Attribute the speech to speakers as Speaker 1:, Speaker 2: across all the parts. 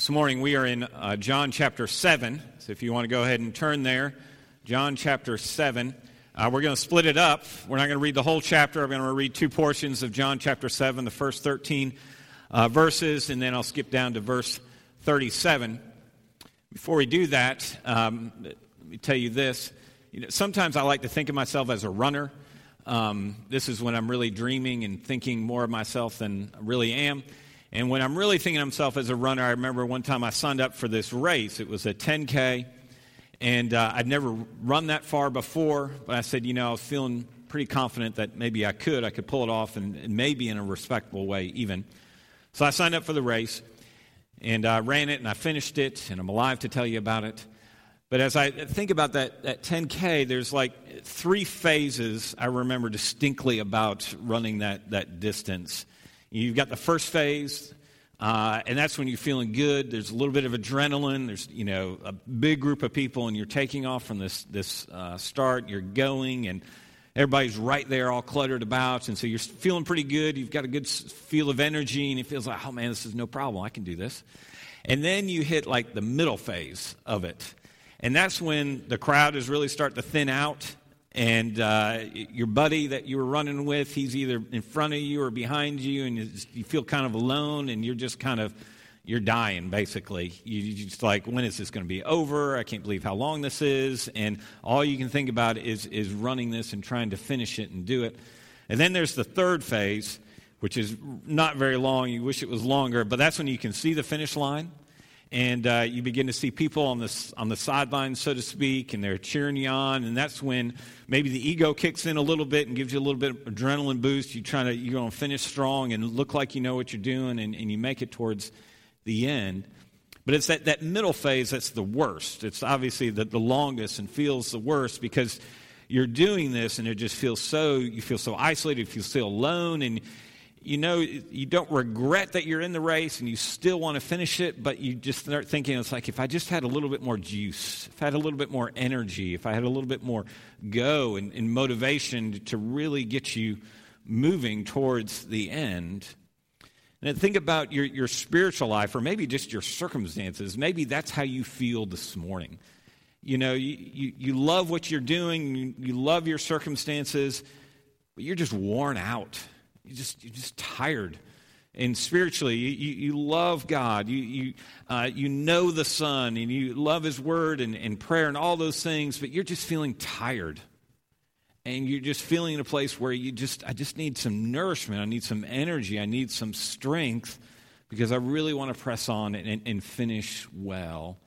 Speaker 1: This morning we are in uh, John chapter 7. So if you want to go ahead and turn there, John chapter 7. Uh, we're going to split it up. We're not going to read the whole chapter. I'm going to read two portions of John chapter 7, the first 13 uh, verses, and then I'll skip down to verse 37. Before we do that, um, let me tell you this. You know, sometimes I like to think of myself as a runner. Um, this is when I'm really dreaming and thinking more of myself than I really am. And when I'm really thinking of myself as a runner, I remember one time I signed up for this race. It was a 10K, and uh, I'd never run that far before, but I said, you know, I was feeling pretty confident that maybe I could. I could pull it off, and, and maybe in a respectable way, even. So I signed up for the race, and I ran it, and I finished it, and I'm alive to tell you about it. But as I think about that, that 10K, there's like three phases I remember distinctly about running that, that distance. You've got the first phase, uh, and that's when you're feeling good. There's a little bit of adrenaline. There's you know a big group of people, and you're taking off from this this uh, start. You're going, and everybody's right there, all cluttered about, and so you're feeling pretty good. You've got a good feel of energy, and it feels like, oh man, this is no problem. I can do this. And then you hit like the middle phase of it, and that's when the crowd is really starting to thin out and uh, your buddy that you were running with, he's either in front of you or behind you, and you feel kind of alone, and you're just kind of you're dying basically. You, are just like, when is this going to be over? I can't believe how long this is, and all you can think about is is running this and trying to finish it and do it. And then there's the third phase, which is not very long. You wish it was longer, but that's when you can see the finish line and uh, you begin to see people on the, on the sidelines, so to speak, and they're cheering you on. And that's when maybe the ego kicks in a little bit and gives you a little bit of adrenaline boost. You trying to you're going to finish strong and look like you know what you're doing, and, and you make it towards the end. But it's that, that middle phase that's the worst. It's obviously the, the longest and feels the worst because you're doing this and it just feels so, you feel so isolated, you feel so alone, and you know you don't regret that you're in the race and you still want to finish it but you just start thinking it's like if i just had a little bit more juice if i had a little bit more energy if i had a little bit more go and, and motivation to really get you moving towards the end. And think about your, your spiritual life or maybe just your circumstances. Maybe that's how you feel this morning. You know you, you, you love what you're doing you, you love your circumstances but you're just worn out you just, you're just tired. And spiritually, you, you, you love God. You, you, uh, you know the Son, and you love His Word and, and prayer and all those things, but you're just feeling tired. And you're just feeling in a place where you just, I just need some nourishment. I need some energy. I need some strength because I really want to press on and, and, finish well.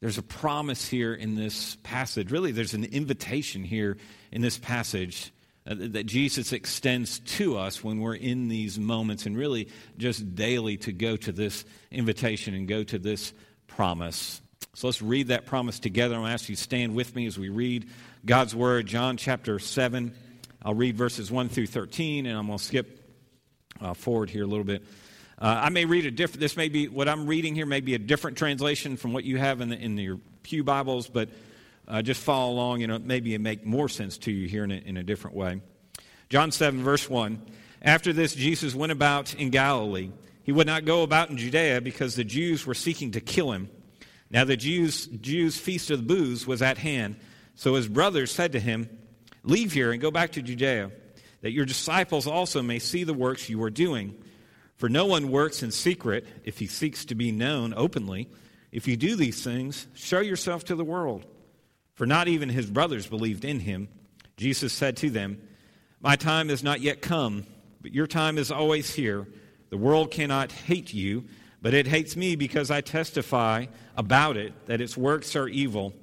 Speaker 1: There's a promise here in this passage. Really, there's an invitation here in this passage that Jesus extends to us when we're in these moments, and really just daily to go to this invitation and go to this promise. So let's read that promise together. To ask you to stand with me as we read God's Word, John chapter 7. I'll read verses 1 through 13, and I'm going to skip uh, forward here a little bit. Uh, I may read a different, this may be, what I'm reading here may be a different translation from what you have in, the, in your Pew Bibles, but uh, just follow along. You know, maybe it make more sense to you here in a, in a different way. John 7, verse 1. After this, Jesus went about in Galilee. He would not go about in Judea because the Jews were seeking to kill him. Now the Jews, Jews' feast of the booths was at hand. So his brothers said to him, Leave here and go back to Judea, that your disciples also may see the works you are doing. For no one works in secret if he seeks to be known openly. If you do these things, show yourself to the world. For not even his brothers believed in him. Jesus said to them, My time has not yet come, but your time is always here. The world cannot hate you, but it hates me because I testify about it that its works are evil.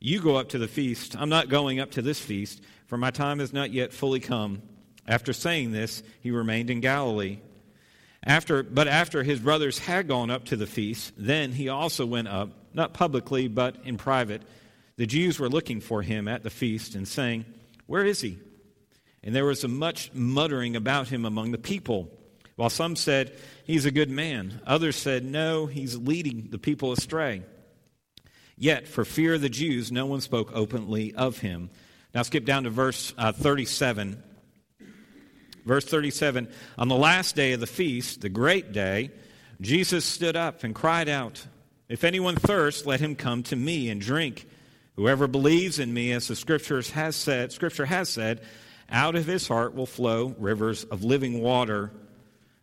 Speaker 1: You go up to the feast. I'm not going up to this feast, for my time has not yet fully come. After saying this, he remained in Galilee. After, but after his brothers had gone up to the feast, then he also went up, not publicly, but in private the Jews were looking for him at the feast and saying, Where is he? And there was much muttering about him among the people. While some said, He's a good man. Others said, No, he's leading the people astray. Yet, for fear of the Jews, no one spoke openly of him. Now, skip down to verse uh, 37. Verse 37 On the last day of the feast, the great day, Jesus stood up and cried out, If anyone thirsts, let him come to me and drink. Whoever believes in me, as the scriptures has said, scripture has said, out of his heart will flow rivers of living water.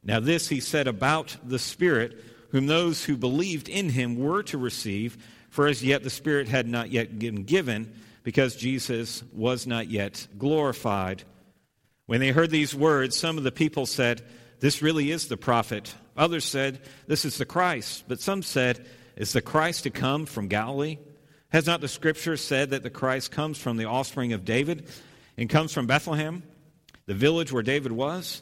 Speaker 1: Now this he said about the Spirit, whom those who believed in him were to receive, for as yet the Spirit had not yet been given, because Jesus was not yet glorified. When they heard these words, some of the people said, This really is the prophet. Others said, This is the Christ. But some said, Is the Christ to come from Galilee? Has not the scripture said that the Christ comes from the offspring of David and comes from Bethlehem, the village where David was?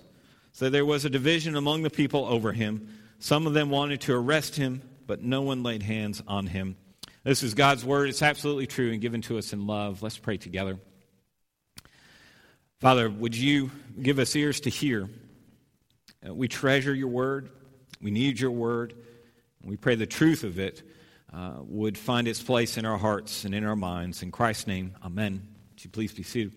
Speaker 1: So there was a division among the people over him. Some of them wanted to arrest him, but no one laid hands on him. This is God's word. It's absolutely true and given to us in love. Let's pray together. Father, would you give us ears to hear? Uh, we treasure your word. We need your word. We pray the truth of it uh, would find its place in our hearts and in our minds. In Christ's name, amen. Would you please be seated?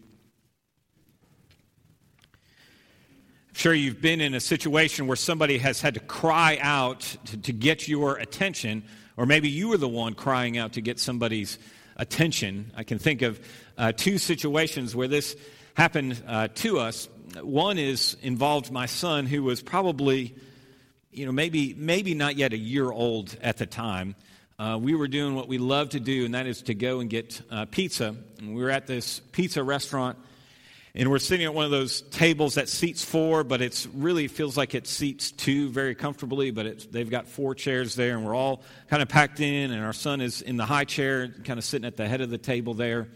Speaker 1: I'm sure you've been in a situation where somebody has had to cry out to, to get your attention, or maybe you were the one crying out to get somebody's attention. I can think of uh, two situations where this happened uh, to us. One is involved my son, who was probably you know, maybe, maybe not yet a year old at the time, uh, we were doing what we love to do, and that is to go and get uh, pizza. And we were at this pizza restaurant, and we're sitting at one of those tables that seats four, but it's really feels like it seats two very comfortably. But they've got four chairs there, and we're all kind of packed in. And our son is in the high chair, kind of sitting at the head of the table there.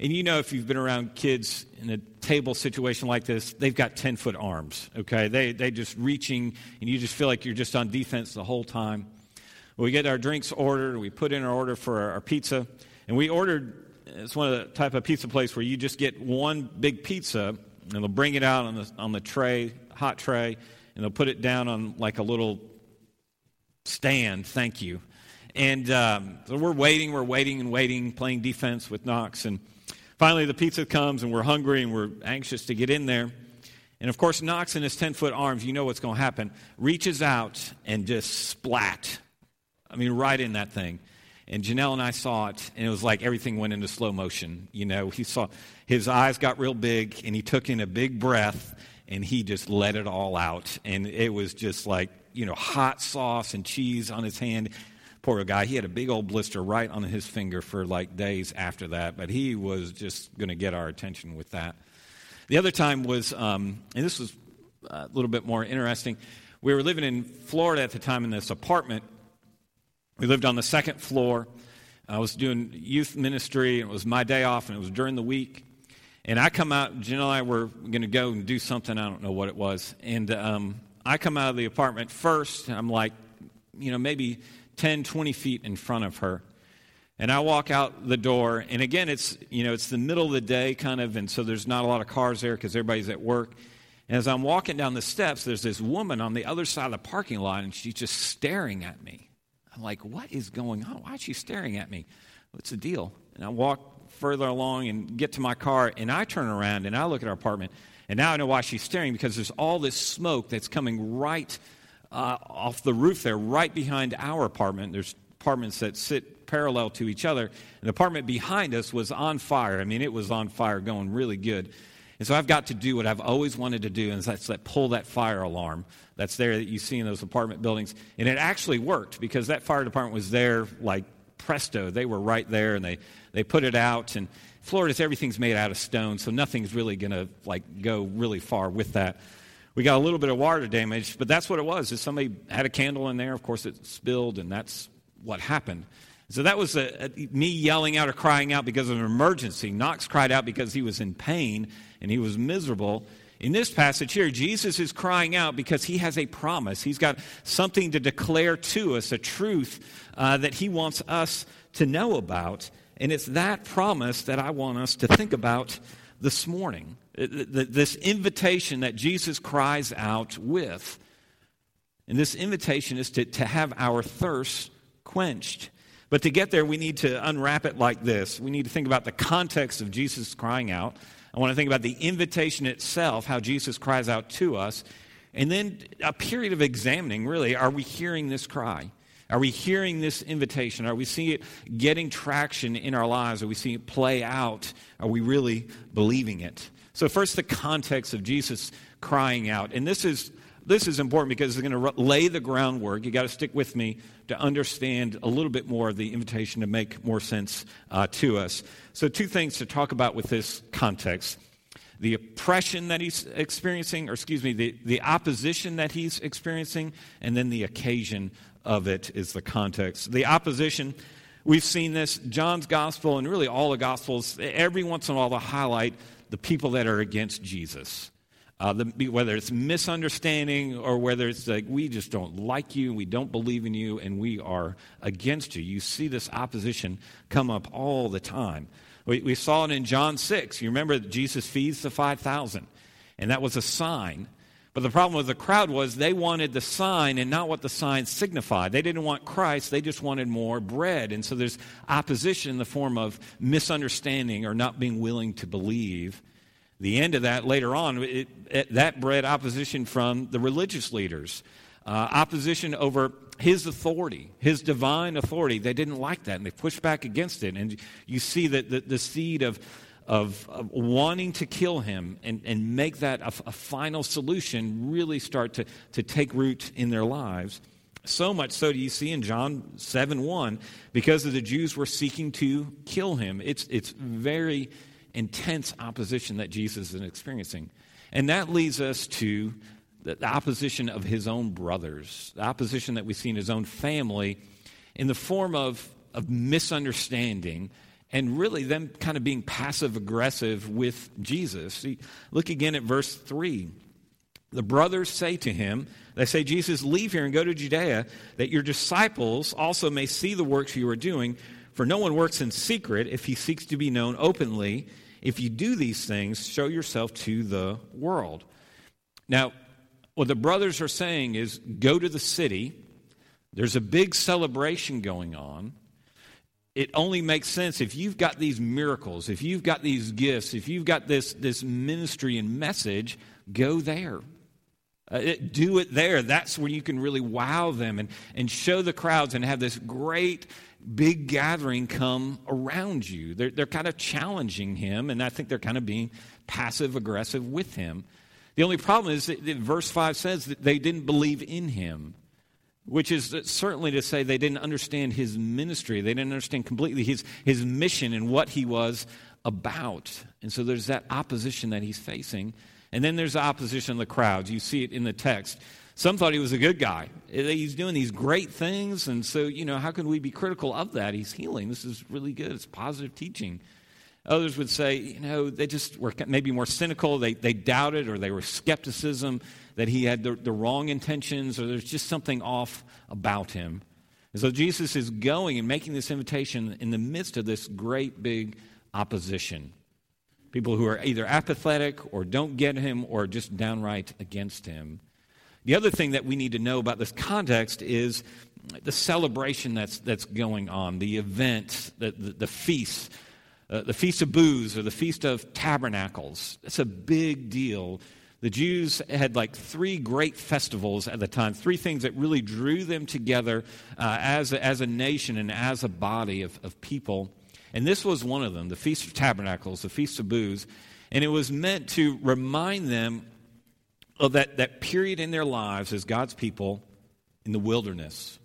Speaker 1: And you know, if you've been around kids in a table situation like this, they've got 10 foot arms, okay? They, they just reaching, and you just feel like you're just on defense the whole time. We get our drinks ordered, we put in our order for our, our pizza, and we ordered, it's one of the type of pizza place where you just get one big pizza, and they'll bring it out on the, on the tray, hot tray, and they'll put it down on like a little stand, thank you. And um, so we're waiting, we're waiting and waiting, playing defense with Knox, and Finally, the pizza comes, and we're hungry and we're anxious to get in there. And of course, Knox in his 10 foot arms, you know what's going to happen, reaches out and just splat. I mean, right in that thing. And Janelle and I saw it, and it was like everything went into slow motion. You know, he saw his eyes got real big, and he took in a big breath, and he just let it all out. And it was just like, you know, hot sauce and cheese on his hand. Poor guy, he had a big old blister right on his finger for like days after that, but he was just going to get our attention with that. The other time was, um, and this was a little bit more interesting. We were living in Florida at the time in this apartment. We lived on the second floor. I was doing youth ministry, and it was my day off, and it was during the week. And I come out, Jen and I were going to go and do something, I don't know what it was. And um, I come out of the apartment first, and I'm like, you know, maybe 10, 20 feet in front of her. And I walk out the door, and again, it's, you know, it's the middle of the day kind of, and so there's not a lot of cars there because everybody's at work. And as I'm walking down the steps, there's this woman on the other side of the parking lot, and she's just staring at me. I'm like, what is going on? Why is she staring at me? What's the deal? And I walk further along and get to my car, and I turn around and I look at our apartment, and now I know why she's staring because there's all this smoke that's coming right uh, off the roof there, right behind our apartment. There's apartments that sit parallel to each other. And the apartment behind us was on fire. I mean, it was on fire, going really good. And so I've got to do what I've always wanted to do, and that's that pull that fire alarm that's there that you see in those apartment buildings. And it actually worked because that fire department was there like presto. They were right there, and they, they put it out. And Florida's everything's made out of stone, so nothing's really going to like go really far with that. We got a little bit of water damage, but that's what it was. Is somebody had a candle in there, of course it spilled, and that's what happened. So that was a, a, me yelling out or crying out because of an emergency. Knox cried out because he was in pain and he was miserable. In this passage here, Jesus is crying out because he has a promise. He's got something to declare to us, a truth uh, that he wants us to know about. And it's that promise that I want us to think about this morning. This invitation that Jesus cries out with. And this invitation is to, to have our thirst quenched. But to get there, we need to unwrap it like this. We need to think about the context of Jesus crying out. I want to think about the invitation itself, how Jesus cries out to us. And then a period of examining really are we hearing this cry? Are we hearing this invitation? Are we seeing it getting traction in our lives? Are we seeing it play out? Are we really believing it? So, first, the context of Jesus crying out. And this is, this is important because it's going to lay the groundwork. You've got to stick with me to understand a little bit more of the invitation to make more sense uh, to us. So, two things to talk about with this context the oppression that he's experiencing, or excuse me, the, the opposition that he's experiencing, and then the occasion of it is the context. The opposition, we've seen this, John's gospel, and really all the gospels, every once in a while they'll highlight the people that are against Jesus. Uh, the, whether it's misunderstanding or whether it's like we just don't like you, we don't believe in you, and we are against you. You see this opposition come up all the time. We, we saw it in John 6. You remember that Jesus feeds the 5,000, and that was a sign. But the problem with the crowd was they wanted the sign and not what the sign signified. They didn't want Christ, they just wanted more bread. And so there's opposition in the form of misunderstanding or not being willing to believe. The end of that later on, it, it, that bred opposition from the religious leaders, uh, opposition over his authority, his divine authority. They didn't like that and they pushed back against it. And you see that the, the seed of, of, of, wanting to kill him and, and make that a, a final solution really start to, to take root in their lives. So much so do you see in John 7 1, because the Jews were seeking to kill him. It's, it's very intense opposition that Jesus is experiencing. And that leads us to the opposition of his own brothers, the opposition that we see in his own family in the form of, of misunderstanding and really them kind of being passive aggressive with Jesus. See, look again at verse 3. The brothers say to him, They say, Jesus, leave here and go to Judea, that your disciples also may see the works you are doing. For no one works in secret if he seeks to be known openly. If you do these things, show yourself to the world. Now, what the brothers are saying is go to the city. There's a big celebration going on. It only makes sense if you've got these miracles, if you've got these gifts, if you've got this, this ministry and message, go there. Uh, it, do it there. That's where you can really wow them and, and show the crowds and have this great big gathering come around you. They're, they're kind of challenging him, and I think they're kind of being passive aggressive with him. The only problem is that verse 5 says that they didn't believe in him, which is certainly to say they didn't understand his ministry. They didn't understand completely his, his mission and what he was about. And so there's that opposition that he's facing. And then there's the opposition of the crowds. You see it in the text. Some thought he was a good guy. He's doing these great things. And so, you know, how can we be critical of that? He's healing. This is really good. It's positive teaching. Others would say, you know, they just were maybe more cynical. They, they doubted or they were skepticism that he had the, the wrong intentions or there's just something off about him. And so Jesus is going and making this invitation in the midst of this great big opposition. People who are either apathetic or don't get him or just downright against him. The other thing that we need to know about this context is the celebration that's, that's going on, the event, the, the, the feast uh, the Feast of Booths or the Feast of Tabernacles. It's a big deal. The Jews had like three great festivals at the time, three things that really drew them together uh, as, a, as a nation and as a body of, of people. And this was one of them the Feast of Tabernacles, the Feast of Booths. And it was meant to remind them of that, that period in their lives as God's people in the wilderness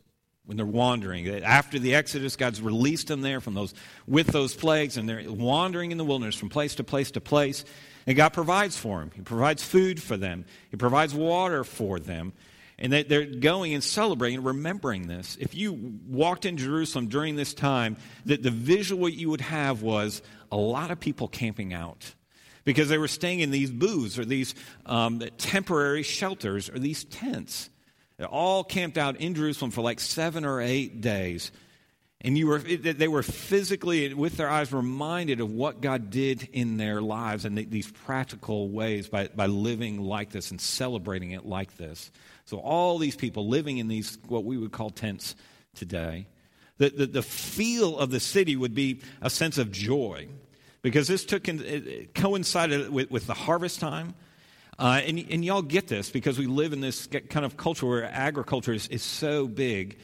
Speaker 1: when they're wandering. After the Exodus, God's released them there from those with those plagues, and they're wandering in the wilderness from place to place to place. And God provides for them. He provides food for them. He provides water for them. And they're going and celebrating and remembering this. If you walked in Jerusalem during this time, that the visual you would have was a lot of people camping out because they were staying in these booths or these um, temporary shelters or these tents. They all camped out in Jerusalem for like seven or eight days. And you were, they were physically, with their eyes, reminded of what God did in their lives and these practical ways by, by living like this and celebrating it like this. So, all these people living in these, what we would call tents today. The, the, the feel of the city would be a sense of joy because this took in, coincided with, with the harvest time Uh, and, and y'all get this because we live in this kind of culture where agriculture is, is so big.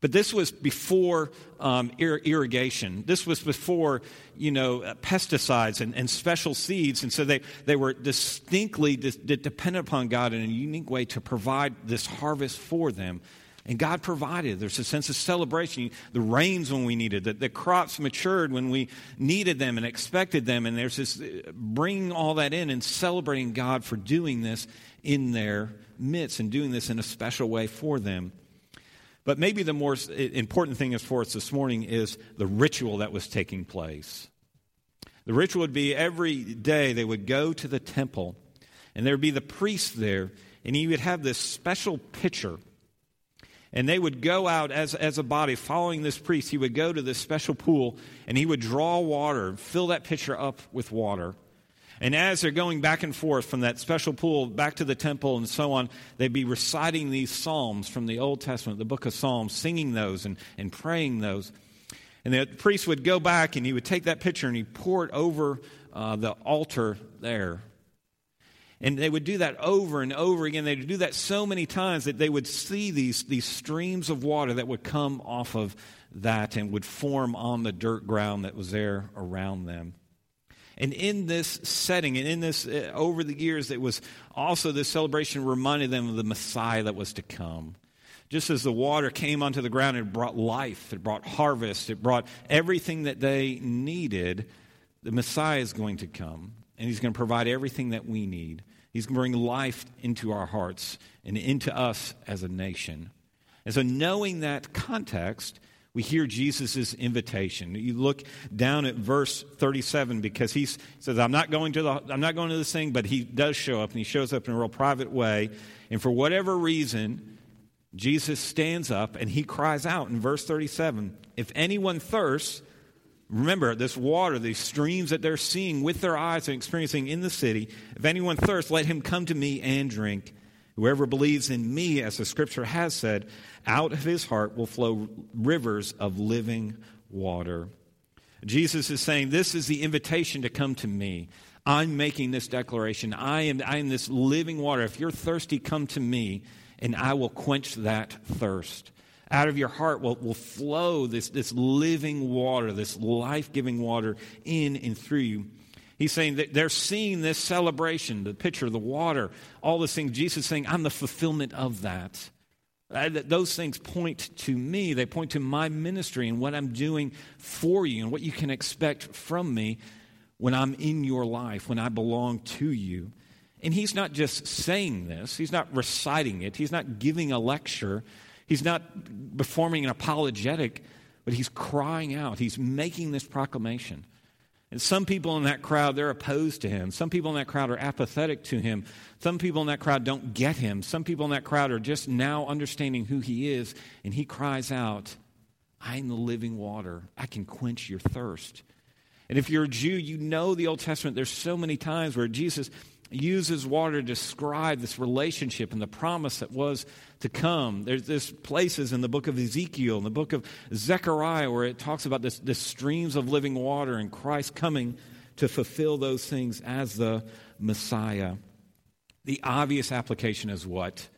Speaker 1: But this was before um, ir- irrigation. This was before, you know, uh, pesticides and, and, special seeds. And so they, they were distinctly dis- dependent upon God in a unique way to provide this harvest for them. And God provided. There's a sense of celebration. The rains when we needed, the, the crops matured when we needed them and expected them. And there's this uh, bringing all that in and celebrating God for doing this in their midst and doing this in a special way for them. But maybe the more important thing is for us this morning is the ritual that was taking place. The ritual would be every day they would go to the temple, and there would be the priest there, and he would have this special pitcher and they would go out as, as a body following this priest. He would go to this special pool and he would draw water, fill that pitcher up with water. And as they're going back and forth from that special pool back to the temple and so on, they'd be reciting these psalms from the Old Testament, the book of Psalms, singing those and, and praying those. And the priest would go back and he would take that pitcher and he'd pour it over uh, the altar there. And they would do that over and over again. They would do that so many times that they would see these, these streams of water that would come off of that and would form on the dirt ground that was there around them. And in this setting, and in this, uh, over the years, it was also this celebration reminded them of the Messiah that was to come. Just as the water came onto the ground, it brought life, it brought harvest, it brought everything that they needed. The Messiah is going to come, and he's going to provide everything that we need. He's going to bring life into our hearts and into us as a nation. And so, knowing that context, we hear Jesus' invitation. You look down at verse 37 because he says, I'm not going to the, I'm not going to this thing, but he does show up and he shows up in a real private way. And for whatever reason, Jesus stands up and he cries out in verse 37 If anyone thirsts, Remember, this water, these streams that they're seeing with their eyes and experiencing in the city, if anyone thirsts, let him come to me and drink. Whoever believes in me, as the scripture has said, out of his heart will flow rivers of living water. Jesus is saying, This is the invitation to come to me. I'm making this declaration. I am, I am this living water. If you're thirsty, come to me, and I will quench that thirst out of your heart will, will flow this, this living water, this life giving water in and through you. He's saying that they're seeing this celebration, the picture, the water, all these things. Jesus is saying, I'm the fulfillment of that. Uh, that. Those things point to me. They point to my ministry and what I'm doing for you and what you can expect from me when I'm in your life, when I belong to you. And he's not just saying this, he's not reciting it, he's not giving a lecture. He's not performing an apologetic, but he's crying out. He's making this proclamation. And some people in that crowd, they're opposed to him. Some people in that crowd are apathetic to him. Some people in that crowd don't get him. Some people in that crowd are just now understanding who he is. And he cries out, I am the living water. I can quench your thirst. And if you're a Jew, you know the Old Testament. There's so many times where Jesus uses water to describe this relationship and the promise that was to come. There's, there's places in the book of Ezekiel, in the book of Zechariah, where it talks about this, this streams of living water and Christ coming to fulfill those things as the Messiah. The obvious application is what?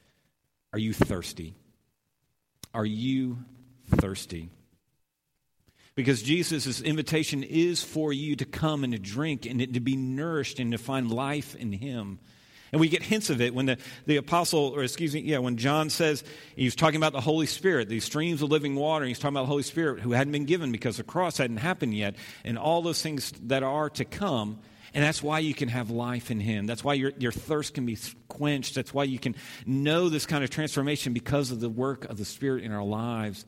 Speaker 1: Are you thirsty? Are you thirsty? Because Jesus' invitation is for you to come and to drink and to be nourished and to find life in Him. And we get hints of it when the, the apostle, or excuse me, yeah, when John says he's talking about the Holy Spirit, these streams of living water, he's talking about the Holy Spirit who hadn't been given because the cross hadn't happened yet, and all those things that are to come. And that's why you can have life in Him. That's why your, your thirst can be quenched. That's why you can know this kind of transformation because of the work of the Spirit in our lives.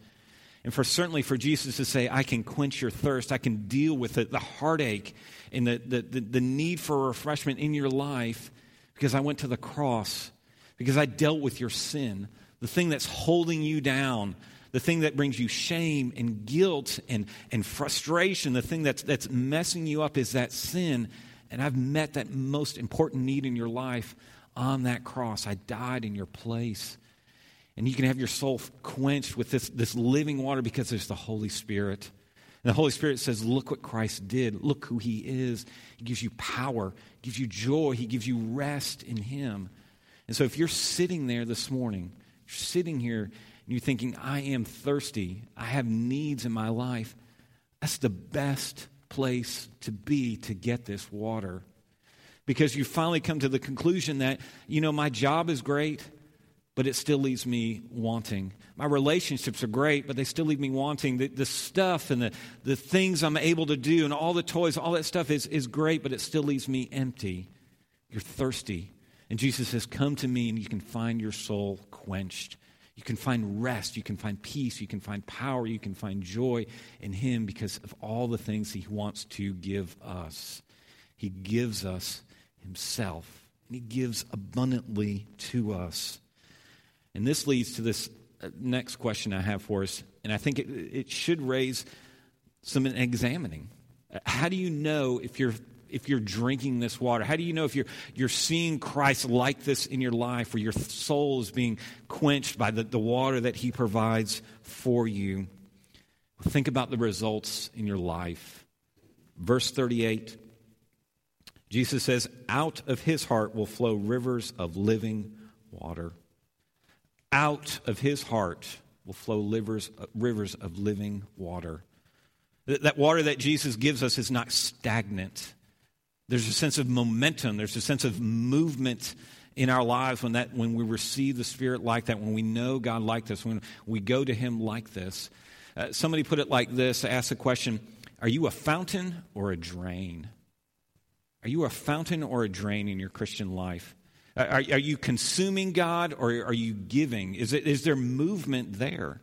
Speaker 1: And for certainly for Jesus to say, I can quench your thirst, I can deal with it, the heartache and the, the, the, the need for refreshment in your life because I went to the cross, because I dealt with your sin, the thing that's holding you down, the thing that brings you shame and guilt and, and frustration, the thing that's, that's messing you up is that sin. And I've met that most important need in your life on that cross. I died in your place. And you can have your soul quenched with this, this living water because there's the Holy Spirit. And the Holy Spirit says, Look what Christ did. Look who He is. He gives you power, He gives you joy, He gives you rest in Him. And so if you're sitting there this morning, you're sitting here and you're thinking, I am thirsty, I have needs in my life, that's the best place to be to get this water. Because you finally come to the conclusion that, you know, my job is great but it still leaves me wanting. My relationships are great, but they still leave me wanting. The, the stuff and the, the things I'm able to do and all the toys, all that stuff is, is great, but it still leaves me empty. You're thirsty. And Jesus says, Come to me and you can find your soul quenched. You can find rest. You can find peace. You can find power. You can find joy in Him because of all the things He wants to give us. He gives us Himself, and He gives abundantly to us. And this leads to this uh, next question I have for us, and I think it, it should raise some examining. How do you know if you're if you're drinking this water? How do you know if you're you're seeing Christ like this in your life, where your soul is being quenched by the, the water that He provides for you? Think about the results in your life. Verse 38 Jesus says, Out of his heart will flow rivers of living water. Out of his heart will flow livers, uh, rivers of living water. That water that Jesus gives us is not stagnant. There's a sense of momentum, there's a sense of movement in our lives when, that, when we receive the Spirit like that, when we know God like this, when we go to Him like this. Uh, somebody put it like this ask the question Are you a fountain or a drain? Are you a fountain or a drain in your Christian life? Are, are you consuming God or are you giving? Is, it, is there movement there?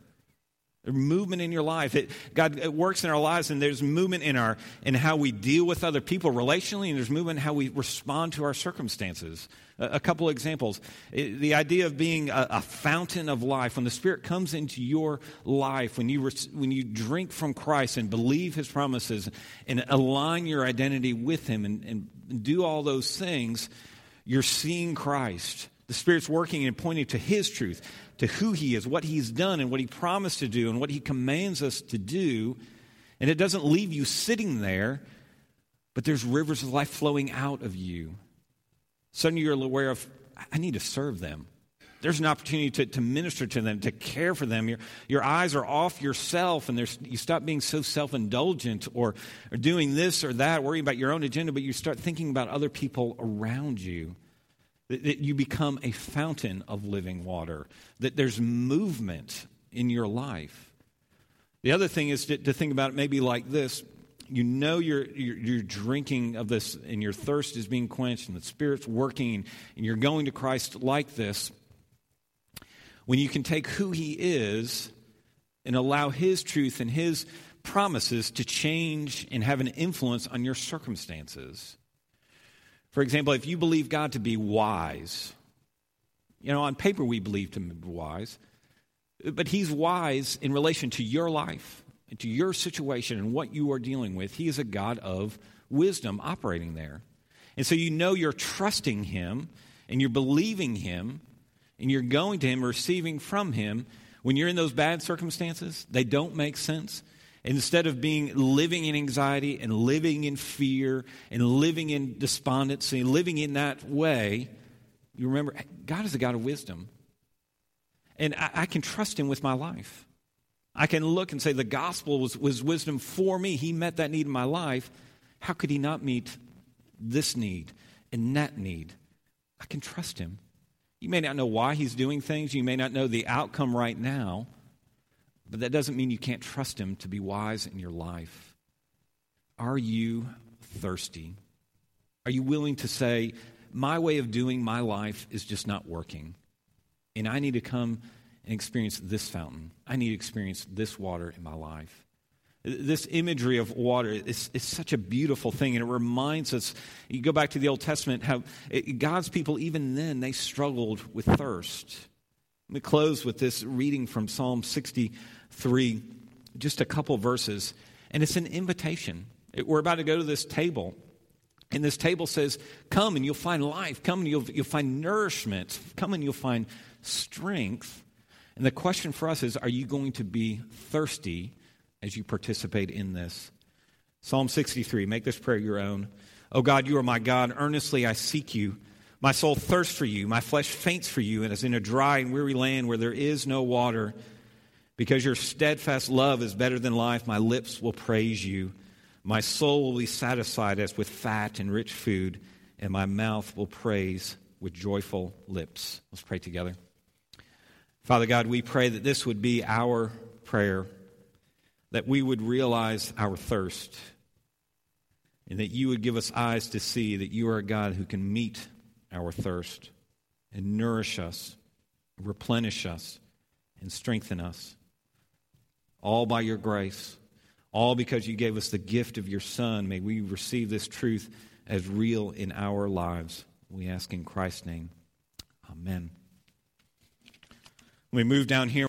Speaker 1: movement in your life. It, God it works in our lives, and there's movement in our in how we deal with other people relationally, and there's movement in how we respond to our circumstances. A, a couple of examples: it, the idea of being a, a, fountain of life. When the Spirit comes into your life, when you when you drink from Christ and believe His promises, and align your identity with Him, and, and do all those things you're seeing Christ. The Spirit's working and pointing to His truth, to who He is, what He's done, and what He promised to do, and what He commands us to do. And it doesn't leave you sitting there, but there's rivers of life flowing out of you. Suddenly you're aware of, I need to serve them. There's an opportunity to, to minister to them, to care for them. Your, your eyes are off yourself, and you stop being so self indulgent or, or doing this or that, worrying about your own agenda, but you start thinking about other people around you. That, that you become a fountain of living water, that there's movement in your life. The other thing is to, to think about it maybe like this you know you're, you're, you're, drinking of this and your thirst is being quenched and the Spirit's working and you're going to Christ like this when you can take who He is and allow His truth and His promises to change and have an influence on your circumstances. For example, if you believe God to be wise, you know, on paper we believe Him to be wise, but He's wise in relation to your life and to your situation and what you are dealing with. He is a God of wisdom operating there. And so you know you're trusting Him and you're believing Him and you're going to Him, receiving from Him, when you're in those bad circumstances, they don't make sense. Instead of being living in anxiety and living in fear and living in despondency, living in that way, you remember God is a God of wisdom. And I, I can trust Him with my life. I can look and say, the gospel was, was wisdom for me. He met that need in my life. How could He not meet this need and that need? I can trust Him. You may not know why he's doing things, you may not know the outcome right now, but that doesn't mean you can't trust him to be wise in your life. Are you thirsty? Are you willing to say, My way of doing my life is just not working, and I need to come and experience this fountain? I need to experience this water in my life. This imagery of water is, is, such a beautiful thing, and it reminds us. You go back to the Old Testament, how it, God's people, even then, they struggled with thirst. Let me close with this reading from Psalm 63, just a couple verses, and it's an invitation. It, we're about to go to this table, and this table says, Come and you'll find life, come and you'll, you'll find nourishment, come and you'll find strength. And the question for us is, are you going to be thirsty? As you participate in this. Psalm 63, make this prayer your own. Oh God, you are my God. Earnestly I seek you. My soul thirsts for you. My flesh faints for you, and as in a dry and weary land where there is no water. Because your steadfast love is better than life, my lips will praise you. My soul will be satisfied as with fat and rich food, and my mouth will praise with joyful lips. Let's pray together. Father God, we pray that this would be our prayer, that we would realize our thirst, and that you would give us eyes to see that you are a God who can meet our thirst and nourish us, replenish us, and strengthen us all by your grace, all because you gave us the gift of your Son. May we receive this truth as real in our lives. We ask in Christ's name. Amen. We move down here.